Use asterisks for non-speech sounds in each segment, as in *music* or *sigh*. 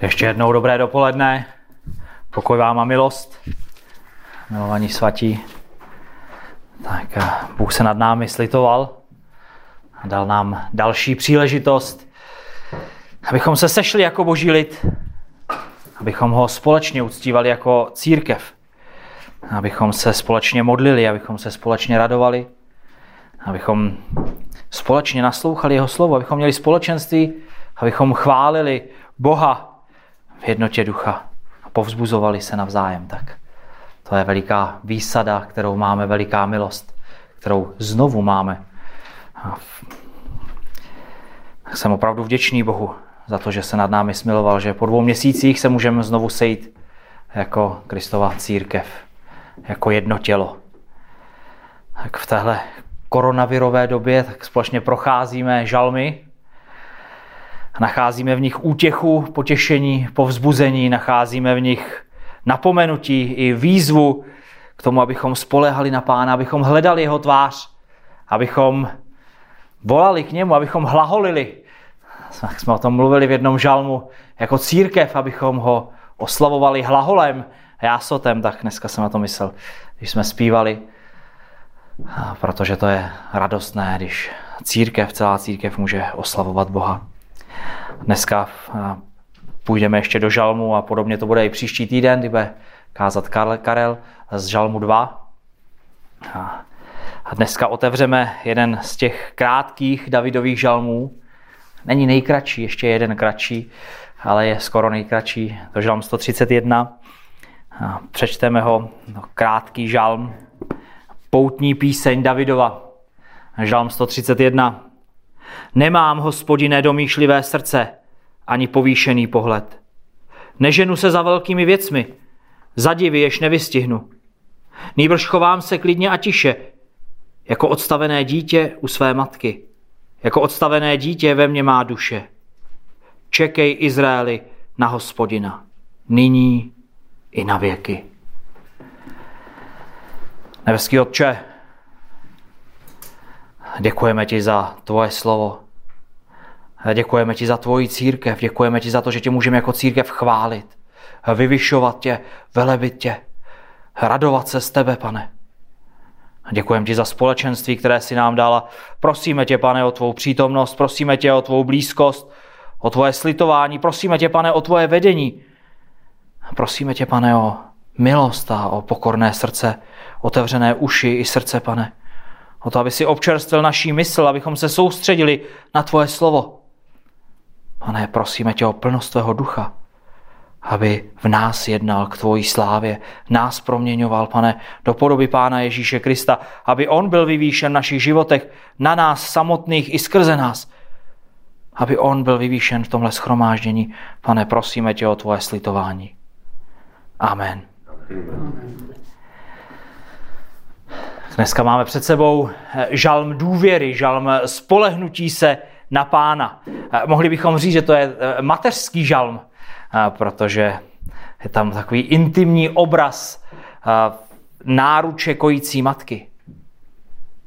Ještě jednou dobré dopoledne. Pokoj vám a milost. Milovaní svatí. Tak Bůh se nad námi slitoval a dal nám další příležitost, abychom se sešli jako boží lid, abychom ho společně uctívali jako církev, abychom se společně modlili, abychom se společně radovali, abychom společně naslouchali jeho slovo, abychom měli společenství, abychom chválili Boha v jednotě ducha a povzbuzovali se navzájem. Tak to je veliká výsada, kterou máme, veliká milost, kterou znovu máme. A jsem opravdu vděčný Bohu za to, že se nad námi smiloval, že po dvou měsících se můžeme znovu sejít jako Kristova církev, jako jedno tělo. Tak v téhle koronavirové době tak společně procházíme žalmy, Nacházíme v nich útěchu, potěšení, povzbuzení, nacházíme v nich napomenutí i výzvu k tomu, abychom spolehali na Pána, abychom hledali jeho tvář, abychom volali k němu, abychom hlaholili. Jak jsme o tom mluvili v jednom žalmu, jako církev, abychom ho oslavovali hlaholem jásotem, tak dneska jsem na to myslel, když jsme zpívali, protože to je radostné, když církev, celá církev může oslavovat Boha. Dneska půjdeme ještě do žalmu a podobně to bude i příští týden, kdy bude kázat Karel z žalmu 2. A dneska otevřeme jeden z těch krátkých Davidových žalmů. Není nejkratší, ještě jeden kratší, ale je skoro nejkratší. To žalm 131. A přečteme ho, no, krátký žalm, poutní píseň Davidova. Žalm 131. Nemám, hospodine, domýšlivé srdce, ani povýšený pohled. Neženu se za velkými věcmi, za divy jež nevystihnu. Nýbrž chovám se klidně a tiše, jako odstavené dítě u své matky. Jako odstavené dítě ve mně má duše. Čekej Izraeli na hospodina, nyní i na věky. Nebeský Otče, Děkujeme ti za tvoje slovo. Děkujeme ti za tvoji církev. Děkujeme ti za to, že tě můžeme jako církev chválit, vyvyšovat tě, velebit tě, radovat se z tebe, pane. Děkujeme ti za společenství, které si nám dala. Prosíme tě, pane, o tvou přítomnost, prosíme tě o tvou blízkost, o tvoje slitování, prosíme tě, pane, o tvoje vedení. Prosíme tě, pane, o milost a o pokorné srdce, otevřené uši i srdce, pane. O to, aby si občerstvil naší mysl, abychom se soustředili na tvoje slovo. Pane, prosíme tě o plnost tvého ducha, aby v nás jednal k tvojí slávě, nás proměňoval, pane, do podoby Pána Ježíše Krista, aby On byl vyvýšen v našich životech, na nás samotných i skrze nás, aby On byl vyvýšen v tomhle schromáždění. Pane, prosíme tě o tvoje slitování. Amen. Amen. Dneska máme před sebou eh, žalm důvěry, žalm spolehnutí se na pána. Eh, mohli bychom říct, že to je eh, mateřský žalm, protože je tam takový intimní obraz náruče kojící matky.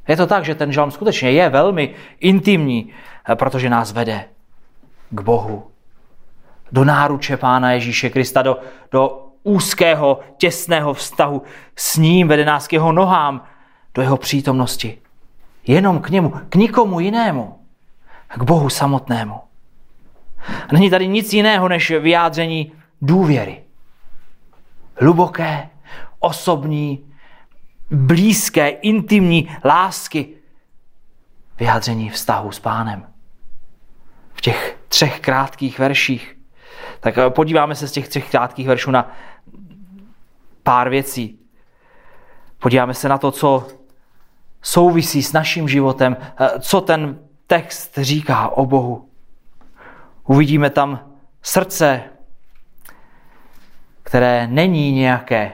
Je to tak, že ten žalm skutečně je velmi intimní, protože nás vede k Bohu, do náruče Pána Ježíše Krista, do, do úzkého, těsného vztahu s ním, vede nás k jeho nohám, do jeho přítomnosti. Jenom k němu, k nikomu jinému, k Bohu samotnému. A není tady nic jiného než vyjádření důvěry. Hluboké, osobní, blízké, intimní lásky. Vyjádření vztahu s pánem. V těch třech krátkých verších. Tak podíváme se z těch třech krátkých veršů na pár věcí. Podíváme se na to, co souvisí s naším životem, eh, co ten text říká o Bohu. Uvidíme tam srdce, které není nějaké.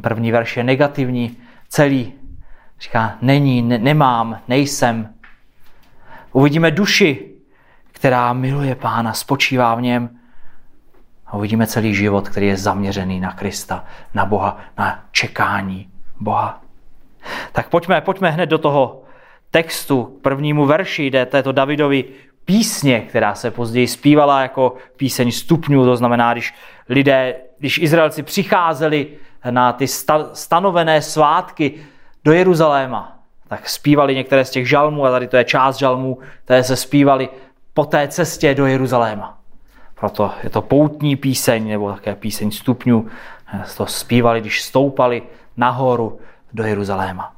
První verš je negativní, celý říká není, ne, nemám, nejsem. Uvidíme duši, která miluje Pána, spočívá v něm. A uvidíme celý život, který je zaměřený na Krista, na Boha, na čekání Boha. Tak pojďme, pojďme hned do toho textu, k prvnímu verši jde této Davidovi písně, která se později zpívala jako píseň stupňů, to znamená, když lidé, když Izraelci přicházeli na ty stanovené svátky do Jeruzaléma, tak zpívali některé z těch žalmů, a tady to je část žalmů, které se zpívali po té cestě do Jeruzaléma. Proto je to poutní píseň, nebo také píseň stupňů. To zpívali, když stoupali nahoru do Jeruzaléma.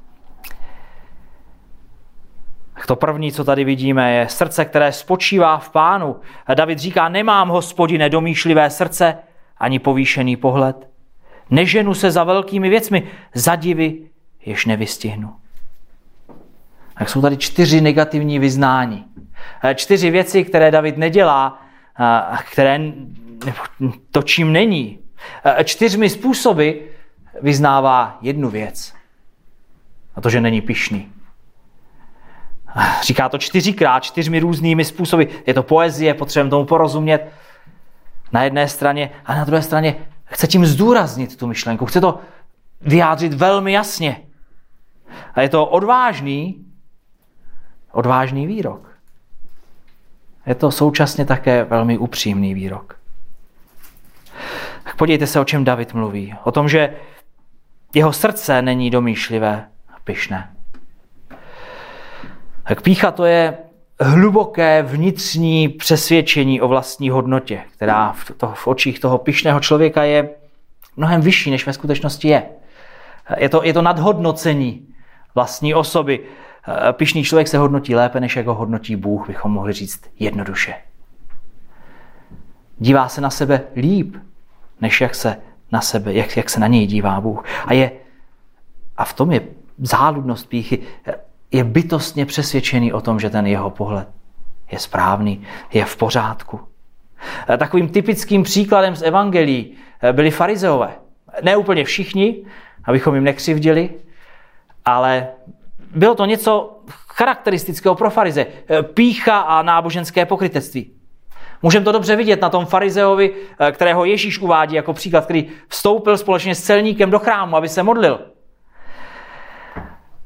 To první, co tady vidíme, je srdce, které spočívá v pánu. David říká, nemám, hospodine, domýšlivé srdce, ani povýšený pohled. Neženu se za velkými věcmi, za divy, jež nevystihnu. Tak jsou tady čtyři negativní vyznání. Čtyři věci, které David nedělá, které to, čím není. Čtyřmi způsoby vyznává jednu věc. A to, že není pišný. Říká to čtyřikrát, čtyřmi různými způsoby. Je to poezie, potřebujeme tomu porozumět na jedné straně a na druhé straně chce tím zdůraznit tu myšlenku. Chce to vyjádřit velmi jasně. A je to odvážný, odvážný výrok. Je to současně také velmi upřímný výrok. Tak podívejte se, o čem David mluví. O tom, že jeho srdce není domýšlivé pyšné. Tak pícha to je hluboké vnitřní přesvědčení o vlastní hodnotě, která v, to, v očích toho pyšného člověka je mnohem vyšší, než ve skutečnosti je. Je to, je to nadhodnocení vlastní osoby. Pišný člověk se hodnotí lépe, než jak ho hodnotí Bůh, bychom mohli říct jednoduše. Dívá se na sebe líp, než jak se na sebe, jak, jak se na něj dívá Bůh. A, je, a v tom je záludnost píchy je bytostně přesvědčený o tom, že ten jeho pohled je správný, je v pořádku. Takovým typickým příkladem z evangelií byli farizeové. Ne úplně všichni, abychom jim nekřivdili, ale bylo to něco charakteristického pro farize. Pícha a náboženské pokrytectví. Můžeme to dobře vidět na tom farizeovi, kterého Ježíš uvádí jako příklad, který vstoupil společně s celníkem do chrámu, aby se modlil.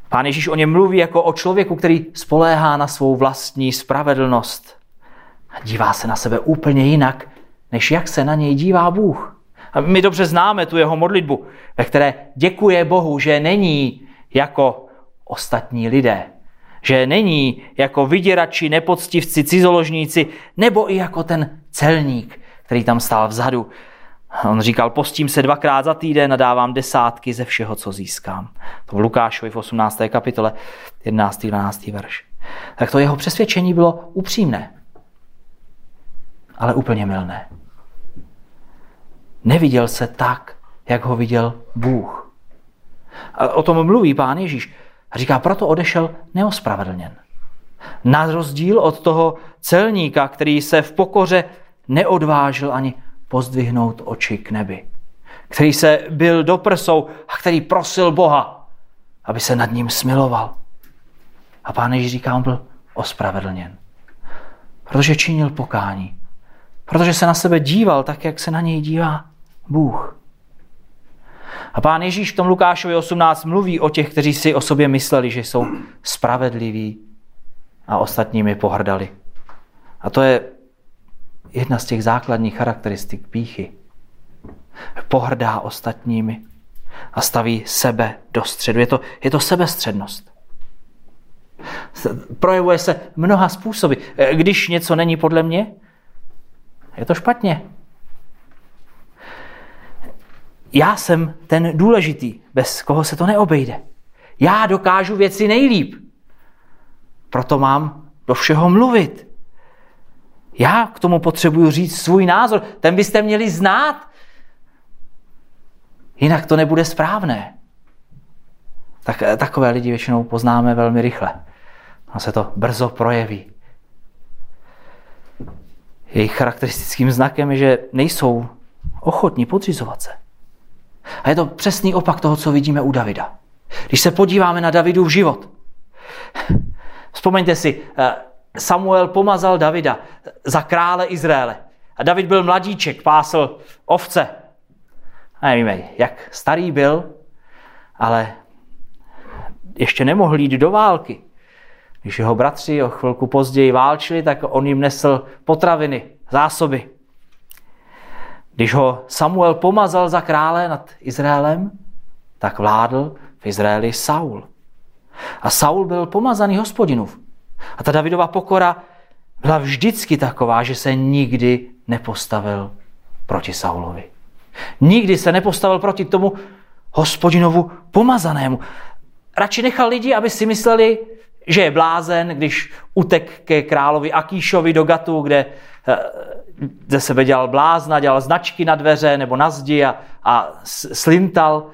Pán Ježíš o něm mluví jako o člověku, který spoléhá na svou vlastní spravedlnost. A dívá se na sebe úplně jinak, než jak se na něj dívá Bůh. A my dobře známe tu jeho modlitbu, ve které děkuje Bohu, že není jako ostatní lidé. Že není jako vyděrači, nepoctivci, cizoložníci, nebo i jako ten celník, který tam stál vzadu On říkal, postím se dvakrát za týden a dávám desátky ze všeho, co získám. To v Lukášovi v 18. kapitole 11. 12. verš. Tak to jeho přesvědčení bylo upřímné, ale úplně milné. Neviděl se tak, jak ho viděl Bůh. A o tom mluví pán Ježíš. A říká, proto odešel neospravedlněn. Na rozdíl od toho celníka, který se v pokoře neodvážil ani pozdvihnout oči k nebi, který se byl do prsou a který prosil Boha, aby se nad ním smiloval. A pán Ježíš říká, on byl ospravedlněn, protože činil pokání, protože se na sebe díval tak, jak se na něj dívá Bůh. A pán Ježíš v tom Lukášovi 18 mluví o těch, kteří si o sobě mysleli, že jsou spravedliví a ostatními pohrdali. A to je jedna z těch základních charakteristik píchy. Pohrdá ostatními a staví sebe do středu. Je to, je to sebestřednost. Projevuje se mnoha způsoby. Když něco není podle mě, je to špatně. Já jsem ten důležitý, bez koho se to neobejde. Já dokážu věci nejlíp. Proto mám do všeho mluvit. Já k tomu potřebuju říct svůj názor. Ten byste měli znát. Jinak to nebude správné. Tak, eh, takové lidi většinou poznáme velmi rychle. A se to brzo projeví. Jejich charakteristickým znakem je, že nejsou ochotní podřizovat se. A je to přesný opak toho, co vidíme u Davida. Když se podíváme na Davidův život, vzpomeňte si, eh, Samuel pomazal Davida za krále Izraele. A David byl mladíček, pásl ovce. A nevíme, jak starý byl, ale ještě nemohl jít do války. Když jeho bratři o chvilku později válčili, tak on jim nesl potraviny, zásoby. Když ho Samuel pomazal za krále nad Izraelem, tak vládl v Izraeli Saul. A Saul byl pomazaný hospodinův. A ta Davidova pokora byla vždycky taková, že se nikdy nepostavil proti Saulovi. Nikdy se nepostavil proti tomu hospodinovu pomazanému. Radši nechal lidi, aby si mysleli, že je blázen, když utek ke královi Akíšovi do Gatu, kde eh, ze sebe dělal blázna, dělal značky na dveře nebo na zdi a, a slintal.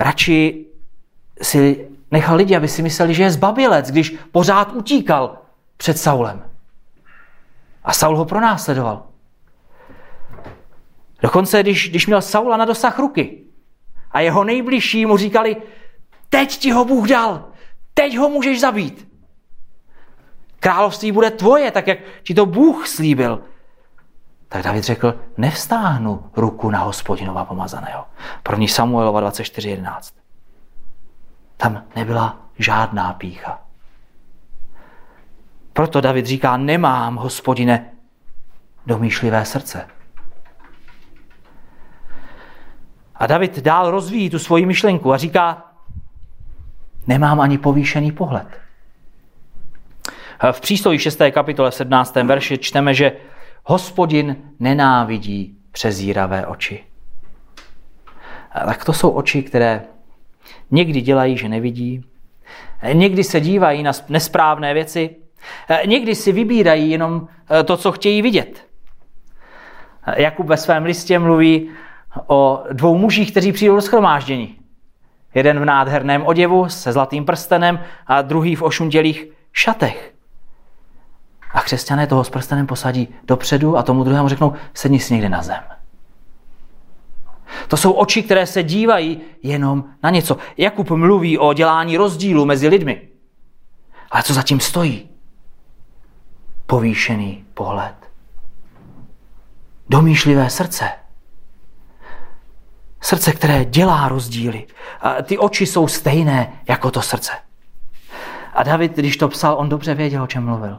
Radši si nechal lidi, aby si mysleli, že je zbabilec, když pořád utíkal před Saulem. A Saul ho pronásledoval. Dokonce, když, když měl Saula na dosah ruky a jeho nejbližší mu říkali, teď ti ho Bůh dal, teď ho můžeš zabít. Království bude tvoje, tak jak ti to Bůh slíbil. Tak David řekl, nevstáhnu ruku na hospodinova pomazaného. První Samuelova 24.11. Tam nebyla žádná pícha. Proto David říká, nemám, hospodine, domýšlivé srdce. A David dál rozvíjí tu svoji myšlenku a říká, nemám ani povýšený pohled. V přísloví 6. kapitole 17. verši čteme, že hospodin nenávidí přezíravé oči. Tak to jsou oči, které někdy dělají, že nevidí, někdy se dívají na nesprávné věci, někdy si vybírají jenom to, co chtějí vidět. Jakub ve svém listě mluví o dvou mužích, kteří přijdou do schromáždění. Jeden v nádherném oděvu se zlatým prstenem a druhý v ošuntělých šatech. A křesťané toho s prstenem posadí dopředu a tomu druhému řeknou, sedni si někde na zem. To jsou oči, které se dívají jenom na něco. Jakub mluví o dělání rozdílu mezi lidmi. Ale co zatím stojí? Povýšený pohled. Domýšlivé srdce. Srdce, které dělá rozdíly. A ty oči jsou stejné jako to srdce. A David, když to psal, on dobře věděl, o čem mluvil.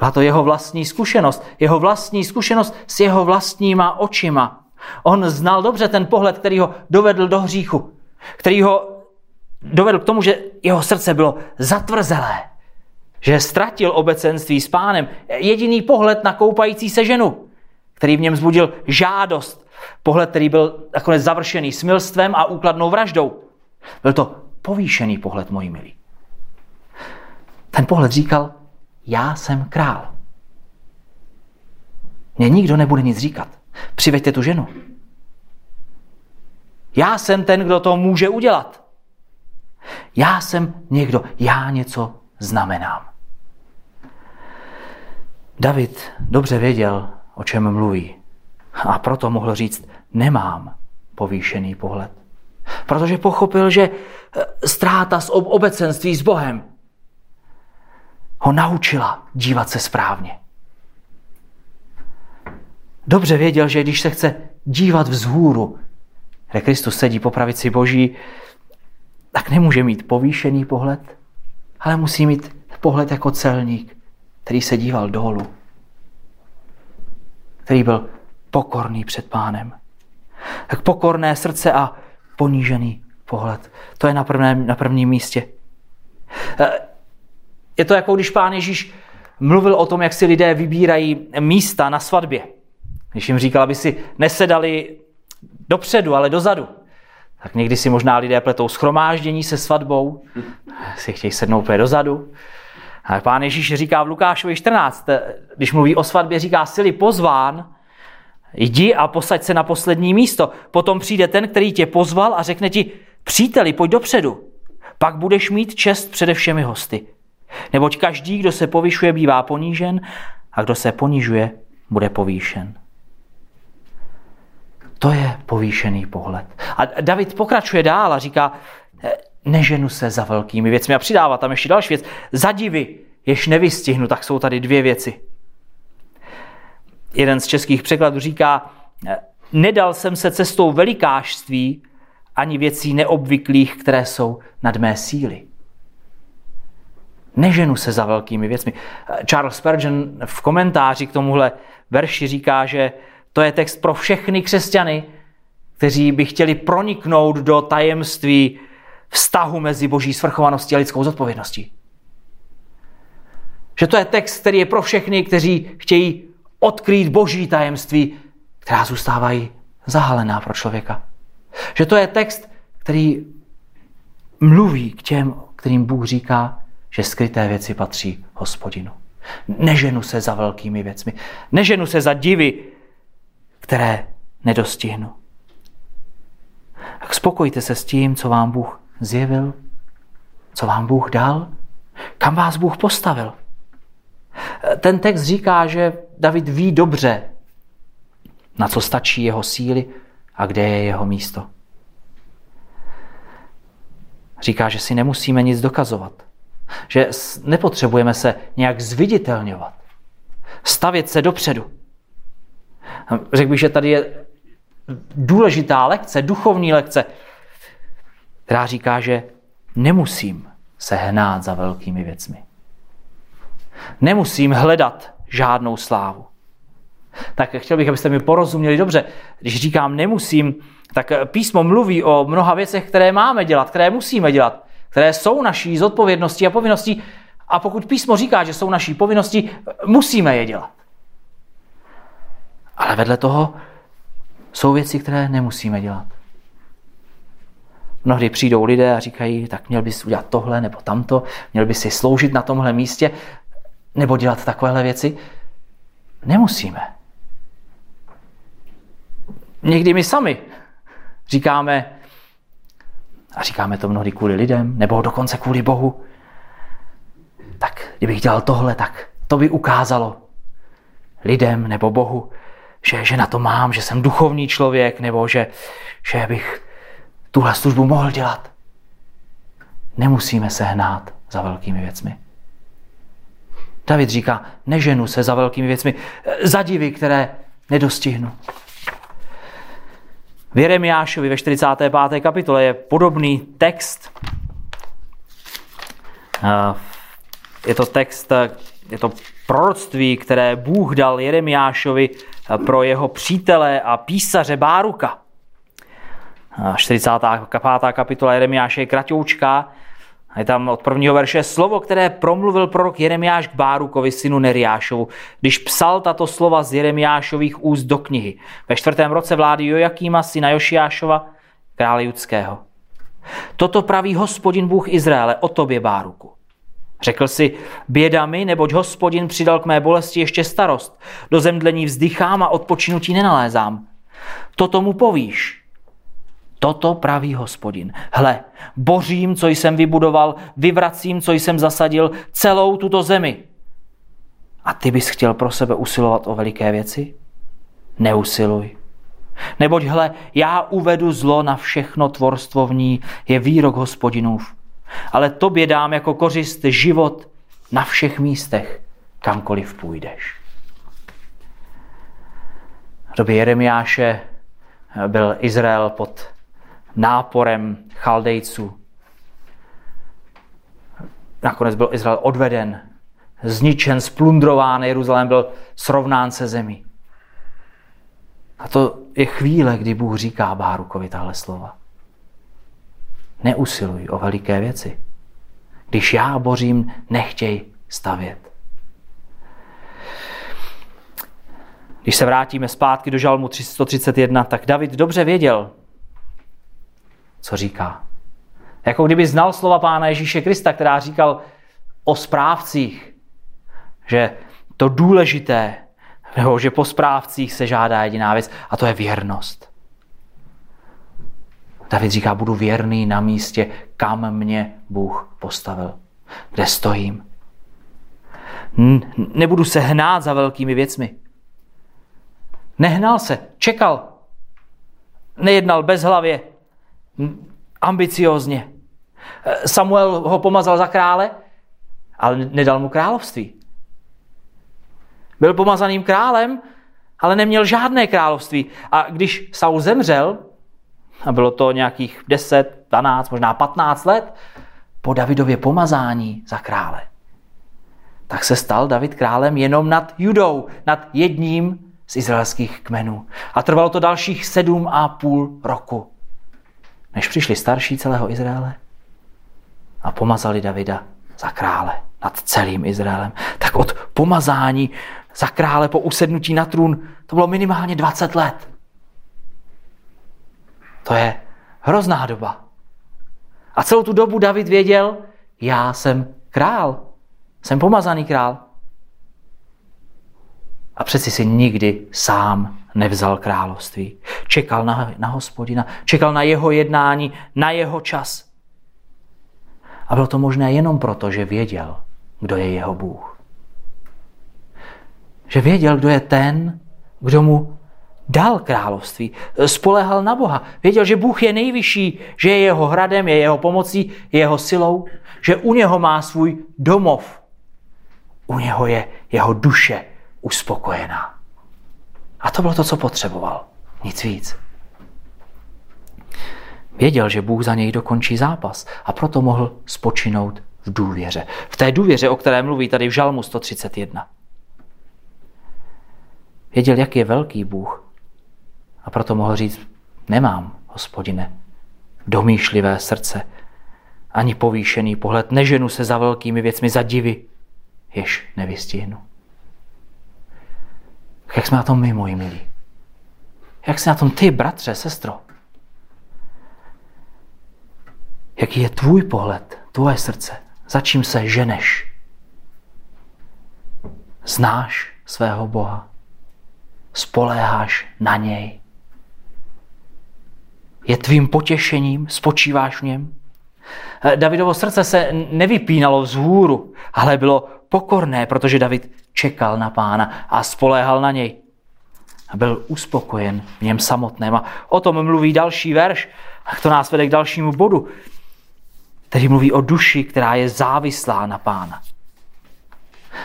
Byla to jeho vlastní zkušenost. Jeho vlastní zkušenost s jeho vlastníma očima. On znal dobře ten pohled, který ho dovedl do hříchu. Který ho dovedl k tomu, že jeho srdce bylo zatvrzelé. Že ztratil obecenství s pánem. Jediný pohled na koupající se ženu, který v něm zbudil žádost. Pohled, který byl nakonec završený smilstvem a úkladnou vraždou. Byl to povýšený pohled, moji milí. Ten pohled říkal, já jsem král. Mně nikdo nebude nic říkat. Přiveďte tu ženu. Já jsem ten, kdo to může udělat. Já jsem někdo, já něco znamenám. David dobře věděl, o čem mluví. A proto mohl říct, nemám povýšený pohled. Protože pochopil, že eh, ztráta z obecenství s Bohem ho naučila dívat se správně. Dobře věděl, že když se chce dívat vzhůru, kde Kristus sedí po pravici Boží, tak nemůže mít povýšený pohled, ale musí mít pohled jako celník, který se díval dolů, který byl pokorný před pánem. Tak pokorné srdce a ponížený pohled. To je na, prvním, na prvním místě. Je to jako když pán Ježíš mluvil o tom, jak si lidé vybírají místa na svatbě. Když jim říkal, aby si nesedali dopředu, ale dozadu. Tak někdy si možná lidé pletou schromáždění se svatbou, si chtějí sednout úplně dozadu. A pán Ježíš říká v Lukášovi 14, když mluví o svatbě, říká, sily pozván, jdi a posaď se na poslední místo. Potom přijde ten, který tě pozval a řekne ti, příteli, pojď dopředu. Pak budeš mít čest přede všemi hosty. Neboť každý, kdo se povyšuje, bývá ponížen a kdo se ponižuje, bude povýšen. To je povýšený pohled. A David pokračuje dál a říká, neženu se za velkými věcmi. A přidává tam ještě další věc. Za divy, jež nevystihnu, tak jsou tady dvě věci. Jeden z českých překladů říká, nedal jsem se cestou velikářství ani věcí neobvyklých, které jsou nad mé síly. Neženu se za velkými věcmi. Charles Spurgeon v komentáři k tomuhle verši říká, že to je text pro všechny křesťany, kteří by chtěli proniknout do tajemství vztahu mezi boží svrchovaností a lidskou zodpovědností. Že to je text, který je pro všechny, kteří chtějí odkrýt boží tajemství, která zůstávají zahalená pro člověka. Že to je text, který mluví k těm, kterým Bůh říká, že skryté věci patří hospodinu. Neženu se za velkými věcmi. Neženu se za divy, které nedostihnu. Tak spokojte se s tím, co vám Bůh zjevil, co vám Bůh dal, kam vás Bůh postavil. Ten text říká, že David ví dobře, na co stačí jeho síly a kde je jeho místo. Říká, že si nemusíme nic dokazovat, že nepotřebujeme se nějak zviditelňovat, stavět se dopředu. Řekl bych, že tady je důležitá lekce, duchovní lekce, která říká, že nemusím se hnát za velkými věcmi. Nemusím hledat žádnou slávu. Tak chtěl bych, abyste mi porozuměli dobře. Když říkám nemusím, tak písmo mluví o mnoha věcech, které máme dělat, které musíme dělat, které jsou naší zodpovědností a povinností. A pokud písmo říká, že jsou naší povinnosti, musíme je dělat. Ale vedle toho jsou věci, které nemusíme dělat. Mnohdy přijdou lidé a říkají, tak měl bys udělat tohle nebo tamto, měl bys si sloužit na tomhle místě nebo dělat takovéhle věci. Nemusíme. Někdy my sami říkáme, a říkáme to mnohdy kvůli lidem, nebo dokonce kvůli Bohu, tak kdybych dělal tohle, tak to by ukázalo lidem nebo Bohu, že, že na to mám, že jsem duchovní člověk, nebo že, že bych tuhle službu mohl dělat. Nemusíme se hnát za velkými věcmi. David říká, neženu se za velkými věcmi, za divy, které nedostihnu. V Jeremiášovi ve 45. kapitole je podobný text. Je to text, je to proroctví, které Bůh dal Jeremiášovi pro jeho přítele a písaře Báruka. 45. kapitola Jeremiáše je kratoučká. Je tam od prvního verše slovo, které promluvil prorok Jeremiáš k Bárukovi, synu Neriášovu, když psal tato slova z Jeremiášových úst do knihy. Ve čtvrtém roce vlády Jojakýma, syna Jošiášova, krále judského. Toto praví hospodin Bůh Izraele o tobě, Báruku. Řekl si, běda mi, neboť hospodin přidal k mé bolesti ještě starost. Do zemdlení vzdychám a odpočinutí nenalézám. To tomu povíš. Toto praví hospodin. Hle, bořím, co jsem vybudoval, vyvracím, co jsem zasadil, celou tuto zemi. A ty bys chtěl pro sebe usilovat o veliké věci? Neusiluj. Neboť hle, já uvedu zlo na všechno tvorstvo v ní, je výrok hospodinův ale tobě dám jako kořist život na všech místech, kamkoliv půjdeš. V době Jeremiáše byl Izrael pod náporem chaldejců. Nakonec byl Izrael odveden, zničen, splundrován, Jeruzalém byl srovnán se zemí. A to je chvíle, kdy Bůh říká Bárukovi tahle slova. Neusiluj o veliké věci. Když já bořím, nechtěj stavět. Když se vrátíme zpátky do žalmu 331, tak David dobře věděl, co říká. Jako kdyby znal slova Pána Ježíše Krista, která říkal o správcích, že to důležité, nebo že po správcích se žádá jediná věc, a to je věrnost. David říká, budu věrný na místě, kam mě Bůh postavil. Kde stojím. Nebudu se hnát za velkými věcmi. Nehnal se, čekal. Nejednal bezhlavě, ambiciozně. Samuel ho pomazal za krále, ale nedal mu království. Byl pomazaným králem, ale neměl žádné království. A když Saul zemřel, a bylo to nějakých 10, 12, možná 15 let po Davidově pomazání za krále. tak se stal David králem jenom nad Judou, nad jedním z izraelských kmenů. A trvalo to dalších sedm a půl roku, než přišli starší celého Izraele a pomazali Davida za krále nad celým Izraelem. Tak od pomazání za krále po usednutí na trůn to bylo minimálně 20 let. To je hrozná doba. A celou tu dobu David věděl, já jsem král, jsem pomazaný král. A přeci si nikdy sám nevzal království. Čekal na, na hospodina, čekal na jeho jednání, na jeho čas. A bylo to možné jenom proto, že věděl, kdo je jeho Bůh. Že věděl, kdo je ten, kdo mu dal království, spolehal na Boha. Věděl, že Bůh je nejvyšší, že je jeho hradem, je jeho pomocí, je jeho silou, že u něho má svůj domov. U něho je jeho duše uspokojená. A to bylo to, co potřeboval. Nic víc. Věděl, že Bůh za něj dokončí zápas a proto mohl spočinout v důvěře. V té důvěře, o které mluví tady v Žalmu 131. Věděl, jak je velký Bůh a proto mohl říct, nemám, hospodine, domýšlivé srdce, ani povýšený pohled, neženu se za velkými věcmi, za divy, jež nevystihnu. Jak jsme na tom my, moji milí? Jak jsi na tom ty, bratře, sestro? Jaký je tvůj pohled, tvoje srdce? Za čím se ženeš? Znáš svého Boha? Spoléháš na něj? Je tvým potěšením? Spočíváš v něm? Davidovo srdce se nevypínalo vzhůru, ale bylo pokorné, protože David čekal na pána a spoléhal na něj. A byl uspokojen v něm samotném. A o tom mluví další verš, a to nás vede k dalšímu bodu který mluví o duši, která je závislá na pána.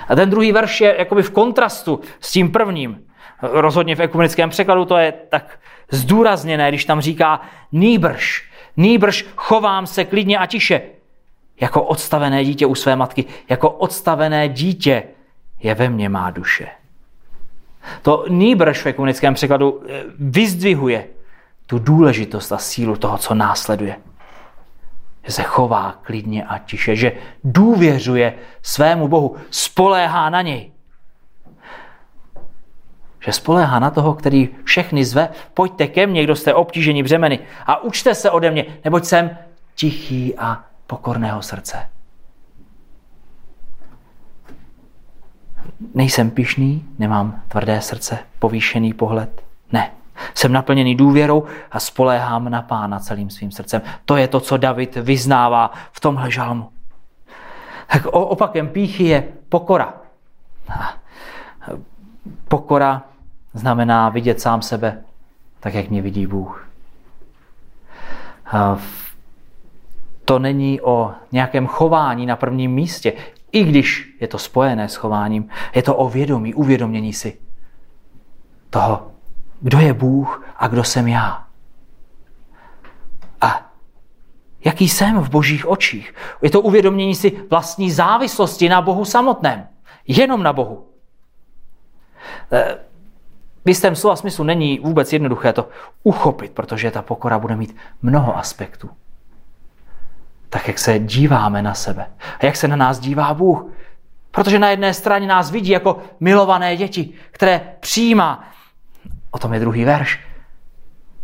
A ten druhý verš je jakoby v kontrastu s tím prvním. Rozhodně v ekumenickém překladu to je tak zdůrazněné, když tam říká nýbrž, nýbrž chovám se klidně a tiše, jako odstavené dítě u své matky, jako odstavené dítě je ve mně má duše. To nýbrž v ekumenickém překladu eh, vyzdvihuje tu důležitost a sílu toho, co následuje že se chová klidně a tiše, že důvěřuje svému Bohu, spoléhá na něj. Že spoléhá na toho, který všechny zve, pojďte ke mně, kdo jste obtíženi břemeny a učte se ode mě, neboť jsem tichý a pokorného srdce. Nejsem pišný, nemám tvrdé srdce, povýšený pohled. Ne, jsem naplněný důvěrou a spoléhám na pána celým svým srdcem. To je to, co David vyznává v tomhle žalmu. Tak opakem píchy je pokora. Pokora znamená vidět sám sebe tak, jak mě vidí Bůh. To není o nějakém chování na prvním místě, i když je to spojené s chováním, je to o vědomí, uvědomění si toho, kdo je Bůh a kdo jsem já. A jaký jsem v božích očích. Je to uvědomění si vlastní závislosti na Bohu samotném. Jenom na Bohu. E, v jistém slova smyslu není vůbec jednoduché to uchopit, protože ta pokora bude mít mnoho aspektů. Tak jak se díváme na sebe a jak se na nás dívá Bůh. Protože na jedné straně nás vidí jako milované děti, které přijímá O tom je druhý verš.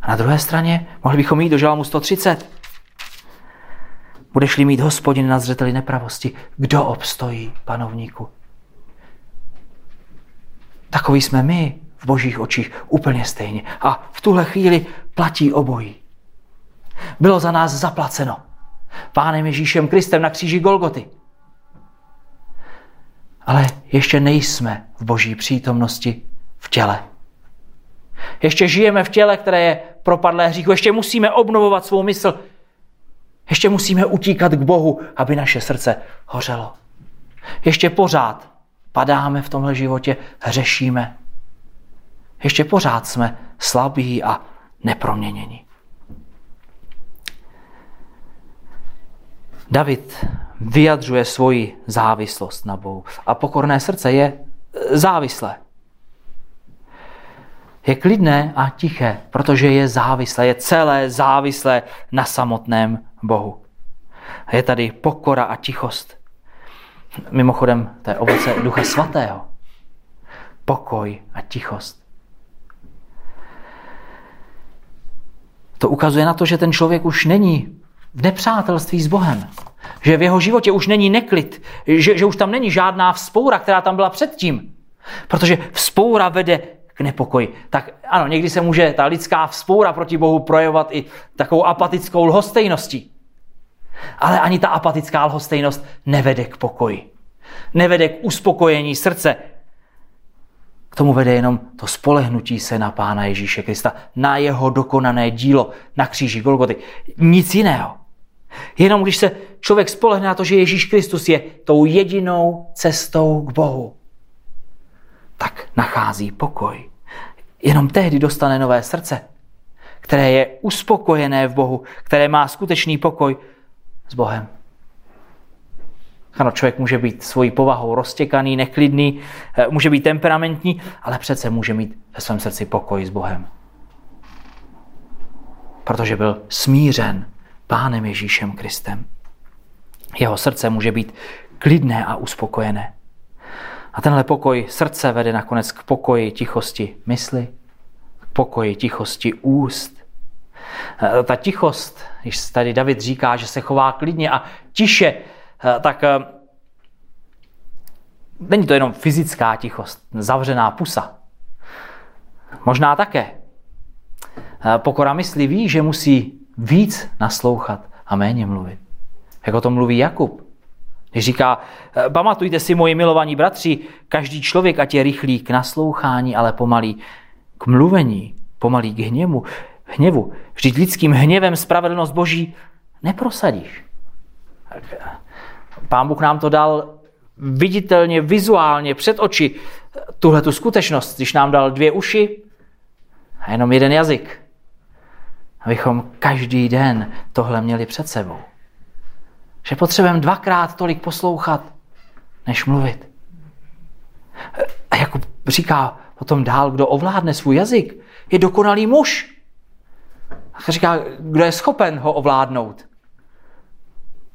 A na druhé straně mohli bychom jít do žalmu 130. Budeš-li mít hospodin na zřeteli nepravosti, kdo obstojí, panovníku? Takový jsme my v božích očích úplně stejně. A v tuhle chvíli platí obojí. Bylo za nás zaplaceno. Pánem Ježíšem Kristem na kříži Golgoty. Ale ještě nejsme v boží přítomnosti v těle. Ještě žijeme v těle, které je propadlé hříchu. Ještě musíme obnovovat svou mysl. Ještě musíme utíkat k Bohu, aby naše srdce hořelo. Ještě pořád padáme v tomhle životě, hřešíme. Ještě pořád jsme slabí a neproměnění. David vyjadřuje svoji závislost na Bohu. A pokorné srdce je závislé. Je klidné a tiché, protože je závislé, je celé závislé na samotném Bohu. Je tady pokora a tichost. Mimochodem, to je ovoce Ducha Svatého. Pokoj a tichost. To ukazuje na to, že ten člověk už není v nepřátelství s Bohem. Že v jeho životě už není neklid, že, že už tam není žádná vzpoura, která tam byla předtím. Protože vzpoura vede k nepokoji. Tak ano, někdy se může ta lidská vzpoura proti Bohu projevovat i takovou apatickou lhostejností. Ale ani ta apatická lhostejnost nevede k pokoji. Nevede k uspokojení srdce. K tomu vede jenom to spolehnutí se na Pána Ježíše Krista, na jeho dokonané dílo na kříži Golgoty. Nic jiného. Jenom když se člověk spolehne na to, že Ježíš Kristus je tou jedinou cestou k Bohu, tak nachází pokoj. Jenom tehdy dostane nové srdce, které je uspokojené v Bohu, které má skutečný pokoj s Bohem. Ano, člověk může být svojí povahou roztěkaný, neklidný, eh, může být temperamentní, ale přece může mít ve svém srdci pokoj s Bohem. Protože byl smířen Pánem Ježíšem Kristem. Jeho srdce může být klidné a uspokojené. A tenhle pokoj srdce vede nakonec k pokoji tichosti mysli, k pokoji tichosti úst. E, ta tichost, když tady David říká, že se chová klidně a tiše, e, tak e, není to jenom fyzická tichost, zavřená pusa. Možná také. Pokora mysli ví, že musí víc naslouchat a méně mluvit. Jak o tom mluví Jakub. Když říká, eh, pamatujte si, moji milovaní bratři, každý člověk, ať je rychlý k naslouchání, ale pomalý k mluvení, pomalý k hněvu, hněvu. Vždyť lidským hněvem spravedlnost Boží neprosadíš. Eh, Pán Bůh nám to dal viditelně, vizuálně před oči tuhle tu skutečnost, když nám dal dvě uši a jenom jeden jazyk. Abychom každý den tohle měli před sebou. Že potřebujeme dvakrát tolik poslouchat, než mluvit. A jako říká potom dál, kdo ovládne svůj jazyk, je dokonalý muž. A říká, kdo je schopen ho ovládnout.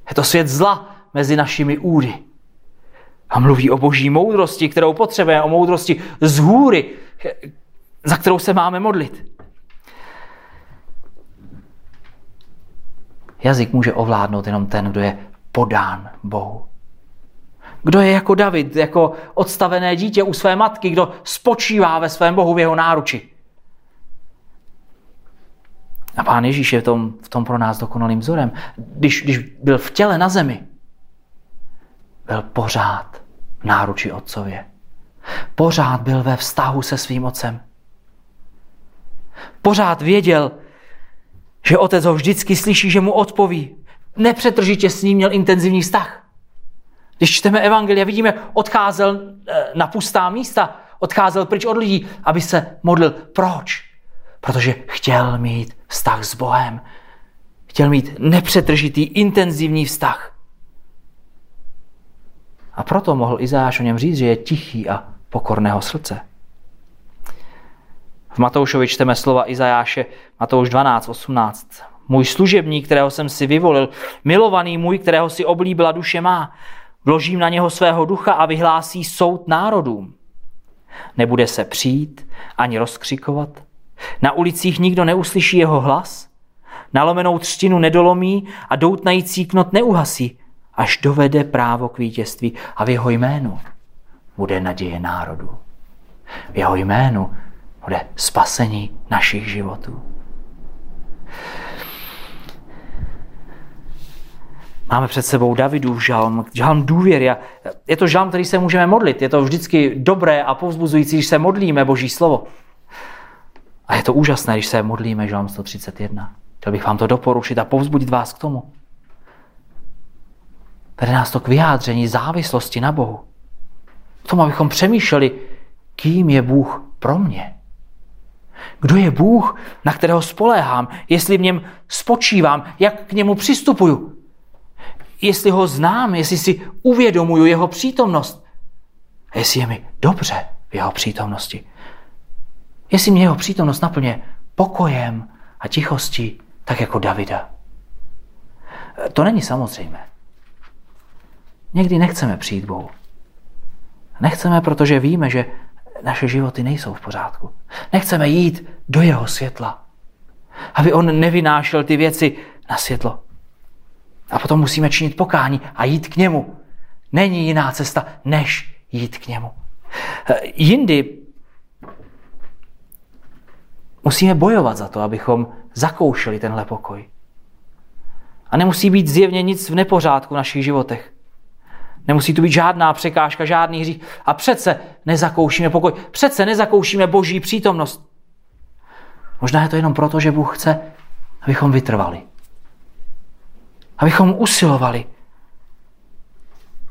Je to svět zla mezi našimi úry. A mluví o boží moudrosti, kterou potřebujeme, o moudrosti z hůry, za kterou se máme modlit. Jazyk může ovládnout jenom ten, kdo je podán Bohu. Kdo je jako David, jako odstavené dítě u své matky, kdo spočívá ve svém Bohu v jeho náruči. A pán Ježíš je v tom, v tom pro nás dokonalým vzorem. Když, když byl v těle na zemi, byl pořád v náruči otcově. Pořád byl ve vztahu se svým otcem. Pořád věděl, že otec ho vždycky slyší, že mu odpoví. Nepřetržitě s ním měl intenzivní vztah. Když čteme evangelia, vidíme, odcházel eh, na pustá místa, odcházel pryč od lidí, aby se modlil. Proč? Protože chtěl mít vztah s Bohem. Chtěl mít nepřetržitý, intenzivní vztah. A proto mohl Izáš o něm říct, že je tichý a pokorného srdce. V Matoušovi čteme slova Izajáše, Matouš 12, 18. Můj služebník, kterého jsem si vyvolil, milovaný můj, kterého si oblíbila duše má, vložím na něho svého ducha a vyhlásí soud národům. Nebude se přijít ani rozkřikovat. Na ulicích nikdo neuslyší jeho hlas. Nalomenou třtinu nedolomí a doutnající knot neuhasí, až dovede právo k vítězství a v jeho jménu bude naděje národu. V jeho jménu bude spasení našich životů. Máme před sebou Davidův žalm, žalm důvěry. Je to žalm, který se můžeme modlit. Je to vždycky dobré a povzbuzující, když se modlíme Boží slovo. A je to úžasné, když se modlíme žalm 131. Chtěl bych vám to doporučit a povzbudit vás k tomu. Vede nás to k vyjádření závislosti na Bohu. K tomu, abychom přemýšleli, kým je Bůh pro mě. Kdo je Bůh, na kterého spoléhám, jestli v něm spočívám, jak k němu přistupuju. jestli ho znám, jestli si uvědomuju jeho přítomnost. Jestli je mi dobře v jeho přítomnosti. Jestli mě jeho přítomnost naplně pokojem a tichostí, tak jako Davida. To není samozřejmé. Někdy nechceme přijít Bohu. Nechceme, protože víme, že naše životy nejsou v pořádku. Nechceme jít do jeho světla, aby on nevynášel ty věci na světlo. A potom musíme činit pokání a jít k němu. Není jiná cesta, než jít k němu. Jindy musíme bojovat za to, abychom zakoušeli tenhle pokoj. A nemusí být zjevně nic v nepořádku v našich životech. Nemusí tu být žádná překážka, žádný hřích. A přece nezakoušíme pokoj. Přece nezakoušíme boží přítomnost. Možná je to jenom proto, že Bůh chce, abychom vytrvali. Abychom usilovali.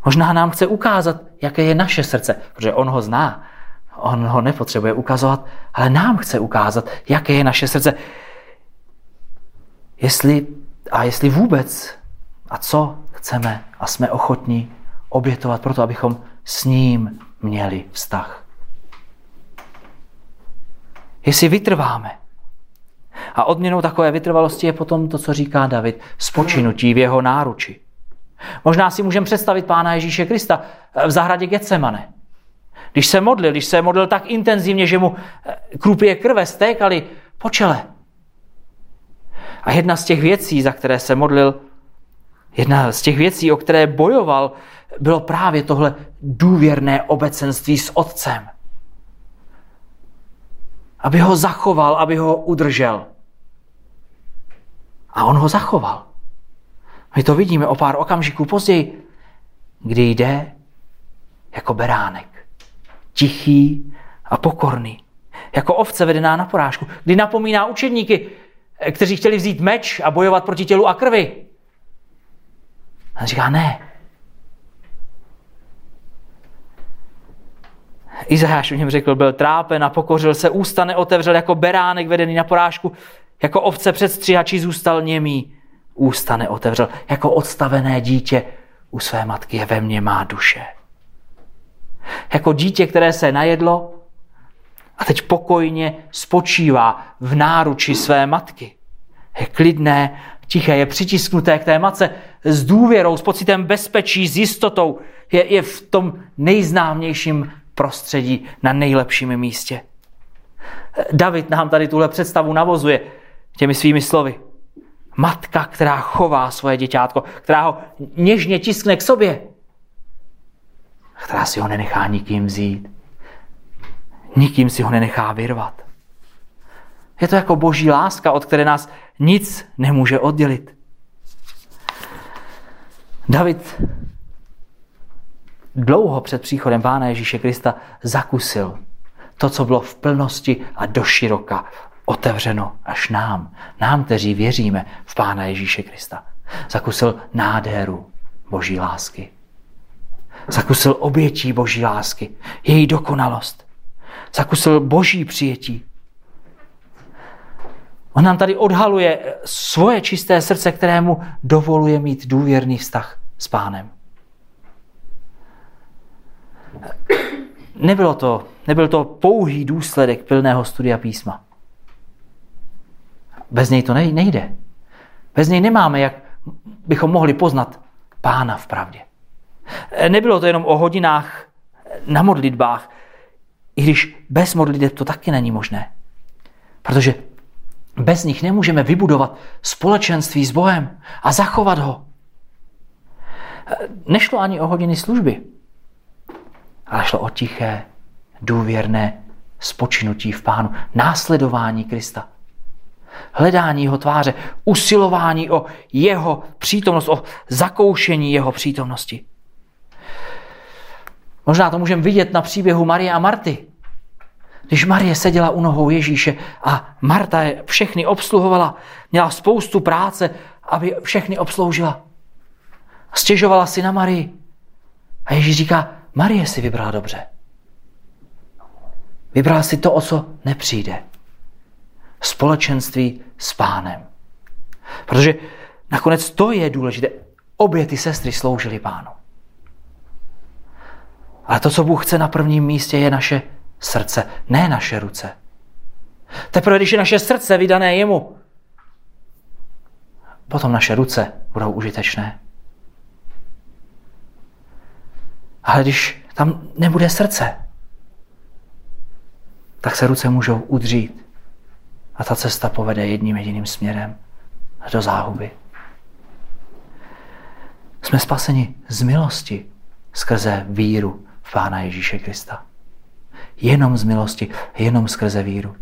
Možná nám chce ukázat, jaké je naše srdce, protože On ho zná. On ho nepotřebuje ukazovat, ale nám chce ukázat, jaké je naše srdce. Jestli a jestli vůbec a co chceme a jsme ochotní obětovat proto, abychom s ním měli vztah. Jestli vytrváme. A odměnou takové vytrvalosti je potom to, co říká David, spočinutí v jeho náruči. Možná si můžeme představit Pána Ježíše Krista v zahradě Getsemane. Když se modlil, když se modlil tak intenzivně, že mu krupě krve stékaly po čele. A jedna z těch věcí, za které se modlil, jedna z těch věcí, o které bojoval, bylo právě tohle důvěrné obecenství s otcem. Aby ho zachoval, aby ho udržel. A on ho zachoval. My to vidíme o pár okamžiků později, kdy jde jako beránek. Tichý a pokorný. Jako ovce vedená na porážku. Kdy napomíná učedníky, kteří chtěli vzít meč a bojovat proti tělu a krvi. A říká, ne, Izajáš o něm řekl, byl trápen a pokořil se, ústa neotevřel jako beránek vedený na porážku, jako ovce před stříhačí zůstal němý, ústa neotevřel, jako odstavené dítě u své matky je ve mně má duše. Jako dítě, které se najedlo a teď pokojně spočívá v náruči své matky. Je klidné, tiché, je přitisknuté k té matce s důvěrou, s pocitem bezpečí, s jistotou. Je, je v tom nejznámějším prostředí na nejlepším místě. David nám tady tuhle představu navozuje těmi svými slovy. Matka, která chová svoje děťátko, která ho něžně tiskne k sobě, která si ho nenechá nikým vzít. Nikým si ho nenechá vyrvat. Je to jako boží láska, od které nás nic nemůže oddělit. David dlouho před příchodem Pána Ježíše Krista zakusil to, co bylo v plnosti a doširoka otevřeno až nám, nám, kteří věříme v Pána Ježíše Krista. Zakusil nádheru Boží lásky. Zakusil obětí Boží lásky, její dokonalost. Zakusil Boží přijetí. On nám tady odhaluje svoje čisté srdce, kterému dovoluje mít důvěrný vztah s Pánem. Nebylo to, nebyl to pouhý důsledek pilného studia písma. Bez něj to nejde. Bez něj nemáme, jak bychom mohli poznat pána v pravdě. Nebylo to jenom o hodinách na modlitbách, i když bez modliteb to taky není možné. Protože bez nich nemůžeme vybudovat společenství s Bohem a zachovat ho. Nešlo ani o hodiny služby ale šlo o tiché, důvěrné spočinutí v Pánu, následování Krista. Hledání jeho tváře, usilování o jeho přítomnost, o zakoušení jeho přítomnosti. Možná to můžeme vidět na příběhu Marie a Marty. Když Marie seděla u nohou Ježíše a Marta je všechny obsluhovala, měla spoustu práce, aby všechny obsloužila. Stěžovala si na Marii. A Ježíš říká, Marie si vybrala dobře. Vybrala si to, o co nepřijde. Společenství s pánem. Protože nakonec to je důležité. obě ty sestry sloužily pánu. Ale to, co Bůh chce na prvním místě, je naše srdce, ne naše ruce. Teprve, když je naše srdce vydané jemu, potom naše ruce budou užitečné. Ale když tam nebude srdce, tak se ruce můžou udřít a ta cesta povede jedním jediným směrem do záhuby. Jsme spaseni z milosti skrze víru v Pána Ježíše Krista. Jenom z milosti, jenom skrze víru.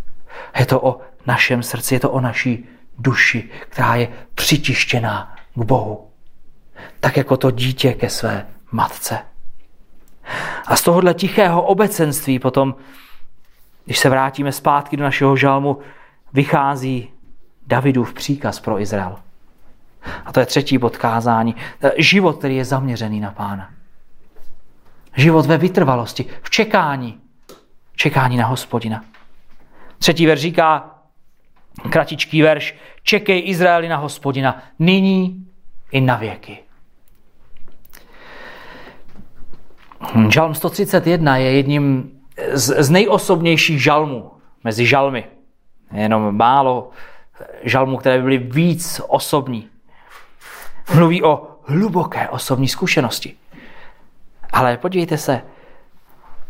Je to o našem srdci, je to o naší duši, která je přitištěná k Bohu. Tak jako to dítě ke své matce. A z tohohle tichého obecenství potom, když se vrátíme zpátky do našeho žalmu, vychází Davidův příkaz pro Izrael. A to je třetí podkázání. Život, který je zaměřený na pána. Život ve vytrvalosti, v čekání. Čekání na hospodina. Třetí verš říká, kratičký verš, čekej Izraeli na hospodina, nyní i na věky. Žalm 131 je jedním z, z nejosobnějších žalmů mezi žalmy. Jenom málo žalmů, které by byly víc osobní. Mluví o hluboké osobní zkušenosti. Ale podívejte se,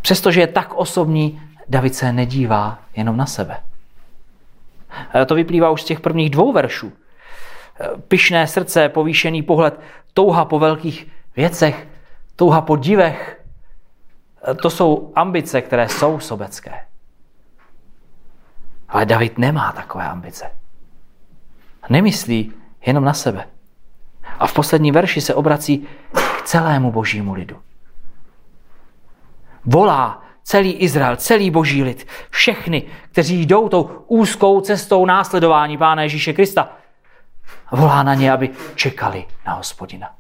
přestože je tak osobní, David se nedívá jenom na sebe. To vyplývá už z těch prvních dvou veršů. Pyšné srdce, povýšený pohled, touha po velkých věcech, touha po divech, to jsou ambice, které jsou sobecké. Ale David nemá takové ambice. Nemyslí jenom na sebe. A v poslední verši se obrací k celému božímu lidu. Volá celý Izrael, celý boží lid, všechny, kteří jdou tou úzkou cestou následování Pána Ježíše Krista. Volá na ně, aby čekali na hospodina.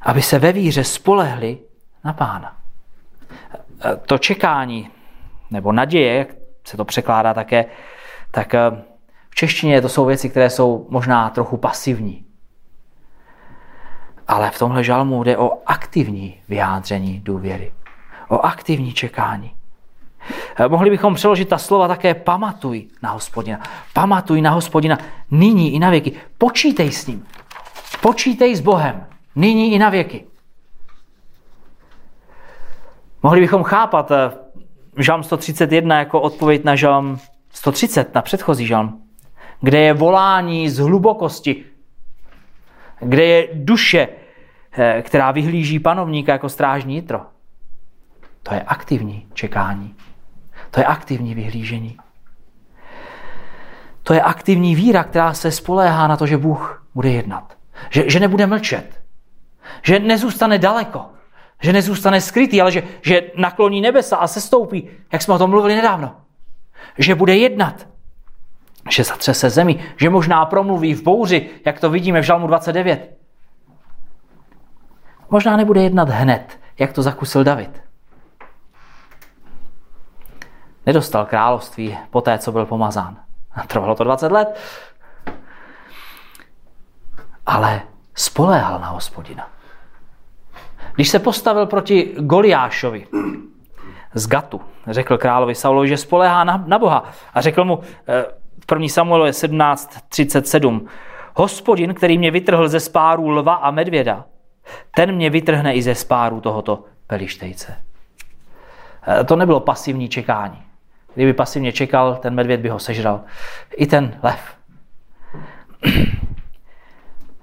Aby se ve víře spolehli na Pána. To čekání, nebo naděje, jak se to překládá také, tak eh, v češtině to jsou věci, které jsou možná trochu pasivní. Ale v tomhle žalmu jde o aktivní vyjádření důvěry. O aktivní čekání. Eh, mohli bychom přeložit ta slova také pamatuj na hospodina. Pamatuj na hospodina nyní i na věky. Počítej s ním. Počítej s Bohem. Nyní i na věky. Mohli bychom chápat eh, žalm 131 jako odpověď na žalm 130, na předchozí žalm, kde je volání z hlubokosti, kde je duše, eh, která vyhlíží panovníka jako strážní jitro. To je aktivní čekání. To je aktivní vyhlížení. To je aktivní víra, která se spoléhá na to, že Bůh bude jednat. Že, že nebude mlčet. Že nezůstane daleko že nezůstane skrytý, ale že, že nakloní nebesa a se stoupí, jak jsme o tom mluvili nedávno. Že bude jednat, že zatřese zemi, že možná promluví v bouři, jak to vidíme v Žalmu 29. Možná nebude jednat hned, jak to zakusil David. Nedostal království po té, co byl pomazán. Trvalo to 20 let. Ale spoléhal na hospodina. Když se postavil proti Goliášovi z Gatu, řekl královi Saulovi, že spolehá na, na Boha. A řekl mu eh, v 1. Samuelu 17.37, hospodin, který mě vytrhl ze spáru lva a medvěda, ten mě vytrhne i ze spáru tohoto pelištejce. Eh, to nebylo pasivní čekání. Kdyby pasivně čekal, ten medvěd by ho sežral. I ten lev. *clears throat*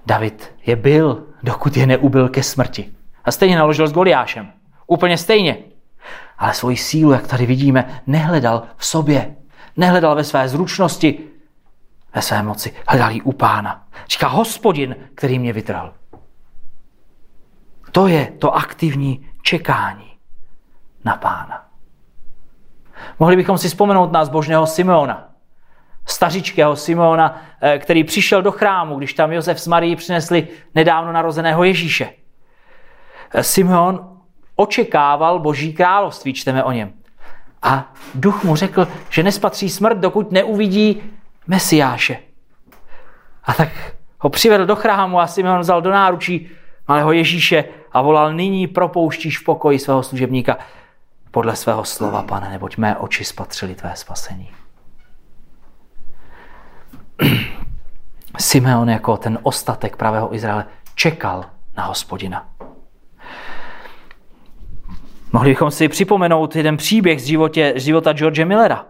David je byl, dokud je neubil ke smrti. A stejně naložil s Goliášem. Úplně stejně. Ale svoji sílu, jak tady vidíme, nehledal v sobě. Nehledal ve své zručnosti, ve své moci. Hledal ji u pána. Říká hospodin, který mě vytrhl. To je to aktivní čekání na pána. Mohli bychom si vzpomenout na zbožného Simeona, stařičkého Simeona, eh, který přišel do chrámu, když tam Josef s Marií přinesli nedávno narozeného Ježíše. Simeon očekával boží království, čteme o něm. A duch mu řekl, že nespatří smrt, dokud neuvidí Mesiáše. A tak ho přivedl do chrámu a Simeon vzal do náručí malého Ježíše a volal, nyní propouštíš v pokoji svého služebníka podle svého slova, pane, neboť mé oči spatřili tvé spasení. Simeon jako ten ostatek pravého Izraele čekal na hospodina. Mohli bychom si připomenout jeden příběh z, životě, z života George Millera.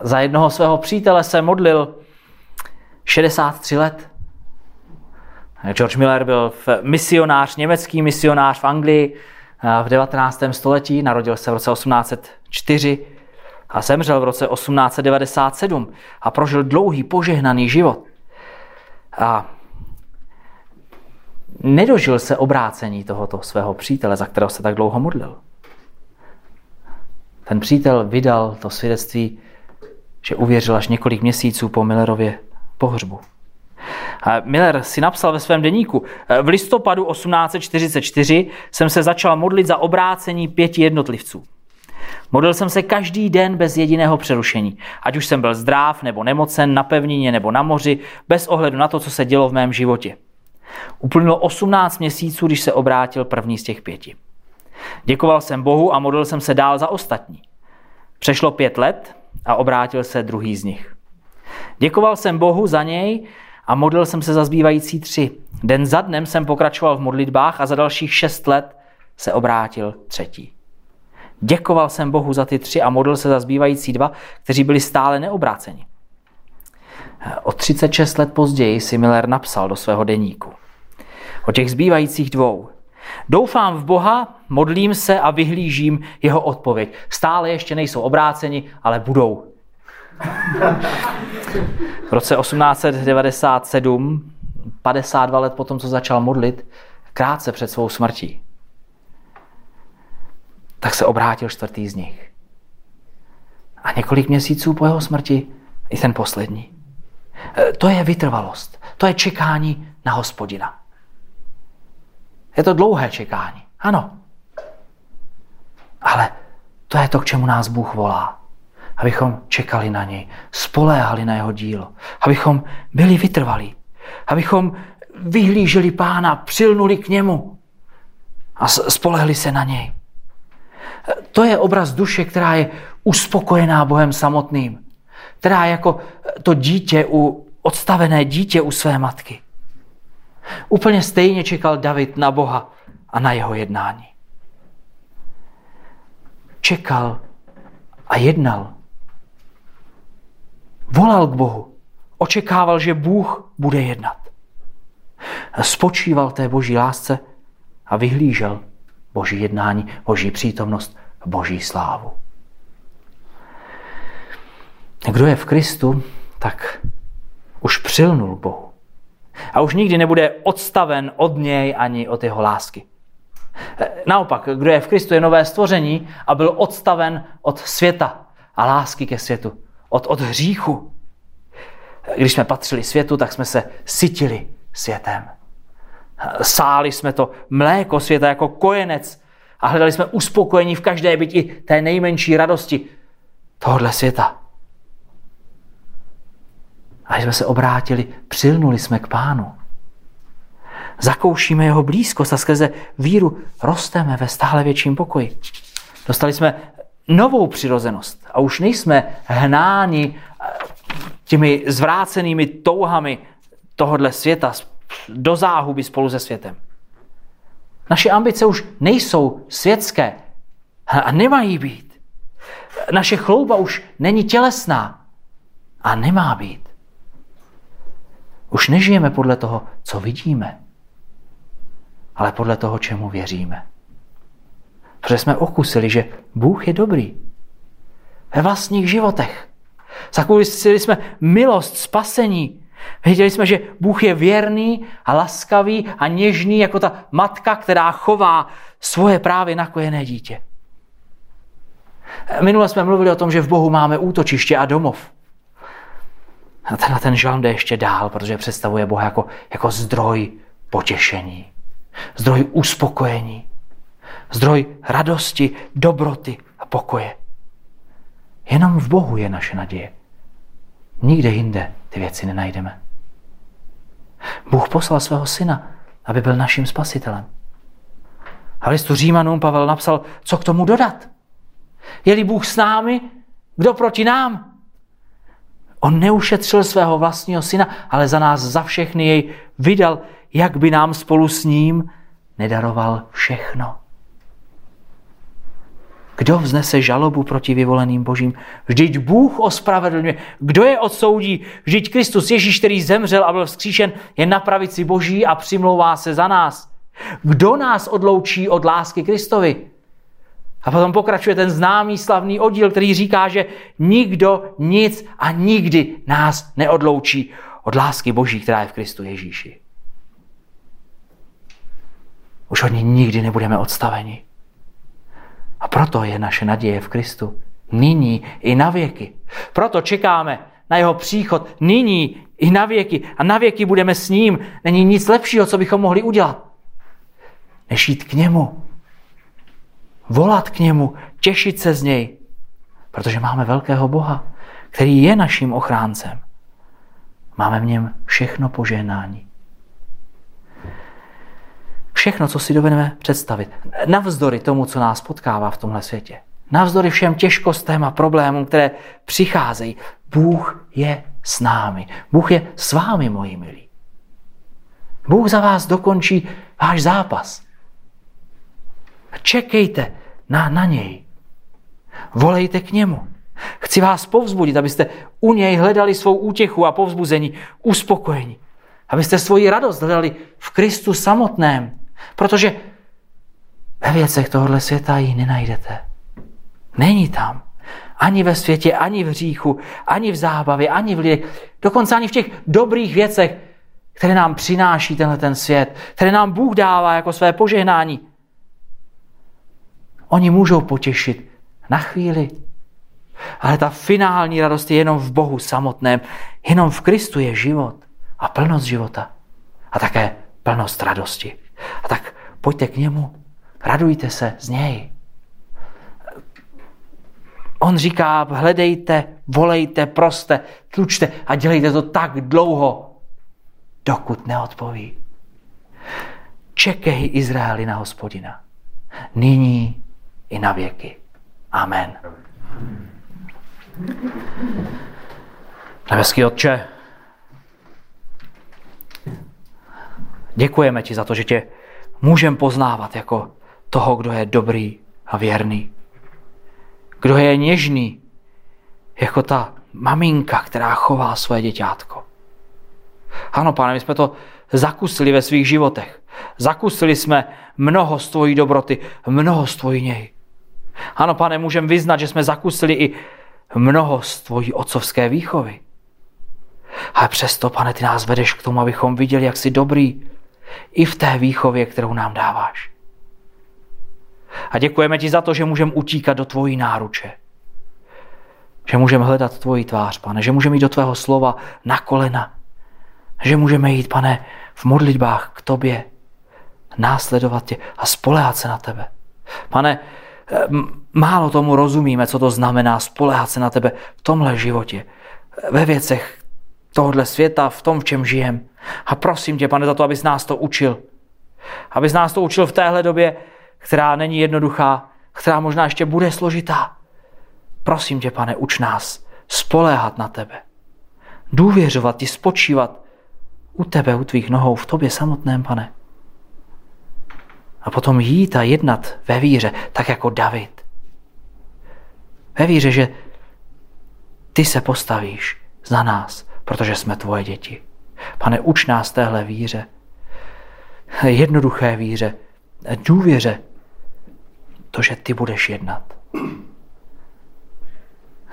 Za jednoho svého přítele se modlil 63 let. George Miller byl misionář, německý misionář v Anglii v 19. století, narodil se v roce 1804 a zemřel v roce 1897 a prožil dlouhý požehnaný život. A nedožil se obrácení tohoto svého přítele, za kterého se tak dlouho modlil. Ten přítel vydal to svědectví, že uvěřil až několik měsíců po Millerově pohřbu. Miller si napsal ve svém deníku, v listopadu 1844 jsem se začal modlit za obrácení pěti jednotlivců. Modlil jsem se každý den bez jediného přerušení, ať už jsem byl zdrav nebo nemocen, na pevnině nebo na moři, bez ohledu na to, co se dělo v mém životě. Uplynulo 18 měsíců, když se obrátil první z těch pěti. Děkoval jsem Bohu a modlil jsem se dál za ostatní. Přešlo pět let a obrátil se druhý z nich. Děkoval jsem Bohu za něj a modlil jsem se za zbývající tři. Den za dnem jsem pokračoval v modlitbách a za dalších šest let se obrátil třetí. Děkoval jsem Bohu za ty tři a modlil se za zbývající dva, kteří byli stále neobráceni. O 36 let později si Miller napsal do svého deníku. O těch zbývajících dvou. Doufám v Boha, modlím se a vyhlížím jeho odpověď. Stále ještě nejsou obráceni, ale budou. V roce 1897, 52 let potom, co začal modlit, krátce před svou smrtí, tak se obrátil čtvrtý z nich. A několik měsíců po jeho smrti i ten poslední. E, to je vytrvalost. To je čekání na hospodina. Je to dlouhé čekání. Ano. Ale to je to, k čemu nás Bůh volá. Abychom čekali na něj, spoléhali na jeho dílo, abychom byli vytrvalí, abychom vyhlíželi pána, přilnuli k němu a spolehli se na něj. To je obraz duše, která je uspokojená Bohem samotným, která jako to dítě u odstavené dítě u své matky. Úplně stejně čekal David na Boha a na jeho jednání. Čekal a jednal. Volal k Bohu. Očekával, že Bůh bude jednat. Spočíval té boží lásce a vyhlížel boží jednání, boží přítomnost, boží slávu. Kdo je v Kristu, tak už přilnul Bohu. A už nikdy nebude odstaven od něj ani od jeho lásky. Naopak, kdo je v Kristu, je nové stvoření a byl odstaven od světa a lásky ke světu, od, od hříchu. Když jsme patřili světu, tak jsme se sytili světem. Sáli jsme to mléko světa jako kojenec a hledali jsme uspokojení v každé byti té nejmenší radosti tohohle světa. A jsme se obrátili, přilnuli jsme k pánu. Zakoušíme jeho blízkost a skrze víru rosteme ve stále větším pokoji. Dostali jsme novou přirozenost a už nejsme hnáni eh, těmi zvrácenými touhami tohodle světa do záhuby spolu se světem. Naše ambice už nejsou světské a nemají být. Naše chlouba už není tělesná a nemá být. Už nežijeme podle toho, co vidíme, ale podle toho, čemu věříme. Protože jsme okusili, že Bůh je dobrý. Ve vlastních životech. Zakusili jsme milost, spasení. Věděli jsme, že Bůh je věrný a laskavý a něžný jako ta matka, která chová svoje právě nakojené dítě. Minule jsme mluvili o tom, že v Bohu máme útočiště a domov. A tenhle ten žalm jde ještě dál, protože představuje Boha jako, jako zdroj potěšení, zdroj uspokojení, zdroj radosti, dobroty a pokoje. Jenom v Bohu je naše naděje. Nikde jinde ty věci nenajdeme. Bůh poslal svého syna, aby byl naším spasitelem. A listu Římanům Pavel napsal, co k tomu dodat. Je-li Bůh s námi, kdo proti nám? On neušetřil svého vlastního syna, ale za nás, za všechny jej vydal, jak by nám spolu s ním nedaroval všechno. Kdo vznese žalobu proti vyvoleným božím? Vždyť Bůh ospravedlňuje. Kdo je odsoudí? Vždyť Kristus Ježíš, který zemřel a byl vzkříšen, je na pravici boží a přimlouvá se za nás. Kdo nás odloučí od lásky Kristovi? A potom pokračuje ten známý slavný oddíl, který říká, že nikdo nic a nikdy nás neodloučí od lásky Boží, která je v Kristu Ježíši. Už od ní nikdy nebudeme odstaveni. A proto je naše naděje v Kristu. Nyní i na věky. Proto čekáme na jeho příchod nyní i na věky. A na věky budeme s ním. Není nic lepšího, co bychom mohli udělat, než jít k němu. Volat k němu, těšit se z něj. Protože máme velkého Boha, který je naším ochráncem. Máme v něm všechno požehnání. Všechno, co si dovedeme představit. Navzdory tomu, co nás potkává v tomhle světě. Navzdory všem těžkostem a problémům, které přicházejí. Bůh je s námi. Bůh je s vámi, moji milí. Bůh za vás dokončí váš zápas. Čekejte na, na něj. Volejte k němu. Chci vás povzbudit, abyste u něj hledali svou útěchu a povzbuzení, uspokojení. Abyste svoji radost hledali v Kristu samotném. Protože ve věcech tohohle světa ji nenajdete. Není tam. Ani ve světě, ani v hříchu, ani v zábavě, ani v lidech. Dokonce ani v těch dobrých věcech, které nám přináší tenhle ten svět, které nám Bůh dává jako své požehnání. Oni můžou potěšit na chvíli. Ale ta finální radost je jenom v Bohu samotném. Jenom v Kristu je život a plnost života. A také plnost radosti. A tak pojďte k němu, radujte se z něj. On říká, hledejte, volejte, proste, tlučte a dělejte to tak dlouho, dokud neodpoví. Čekej Izraeli na hospodina. Nyní i na věky. Amen. Nebeský Otče, děkujeme ti za to, že tě můžeme poznávat jako toho, kdo je dobrý a věrný. Kdo je něžný, jako ta maminka, která chová své děťátko. Ano, pane, my jsme to zakusili ve svých životech. Zakusili jsme mnoho z tvojí dobroty, mnoho z tvojí něj. Ano, pane, můžeme vyznat, že jsme zakusili i mnoho z tvojí otcovské výchovy. Ale přesto, pane, ty nás vedeš k tomu, abychom viděli, jak jsi dobrý i v té výchově, kterou nám dáváš. A děkujeme ti za to, že můžeme utíkat do tvojí náruče. Že můžeme hledat tvoji tvář, pane, že můžeme jít do tvého slova na kolena. Že můžeme jít, pane, v modlitbách k tobě, následovat tě a spolehat se na tebe. Pane, málo tomu rozumíme, co to znamená spolehat se na tebe v tomhle životě, ve věcech tohohle světa, v tom, v čem žijem. A prosím tě, pane, za to, abys nás to učil. Abys nás to učil v téhle době, která není jednoduchá, která možná ještě bude složitá. Prosím tě, pane, uč nás spoléhat na tebe. Důvěřovat ti, spočívat u tebe, u tvých nohou, v tobě samotném, pane a potom jít a jednat ve víře, tak jako David. Ve víře, že ty se postavíš za nás, protože jsme tvoje děti. Pane, uč nás téhle víře, jednoduché víře, důvěře, to, že ty budeš jednat.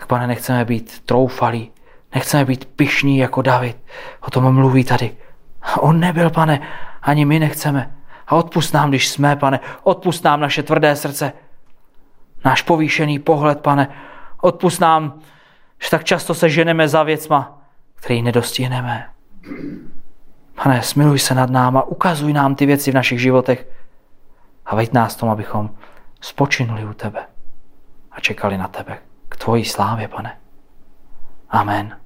Pane, nechceme být troufalí, nechceme být pišní jako David. O tom mluví tady. On nebyl, pane, ani my nechceme. A odpust nám, když jsme, pane, odpust nám naše tvrdé srdce, náš povýšený pohled, pane, odpust nám, že tak často se ženeme za věcma, který nedostihneme. Pane, smiluj se nad náma, ukazuj nám ty věci v našich životech a veď nás tomu, abychom spočinuli u tebe a čekali na tebe k tvojí slávě, pane. Amen.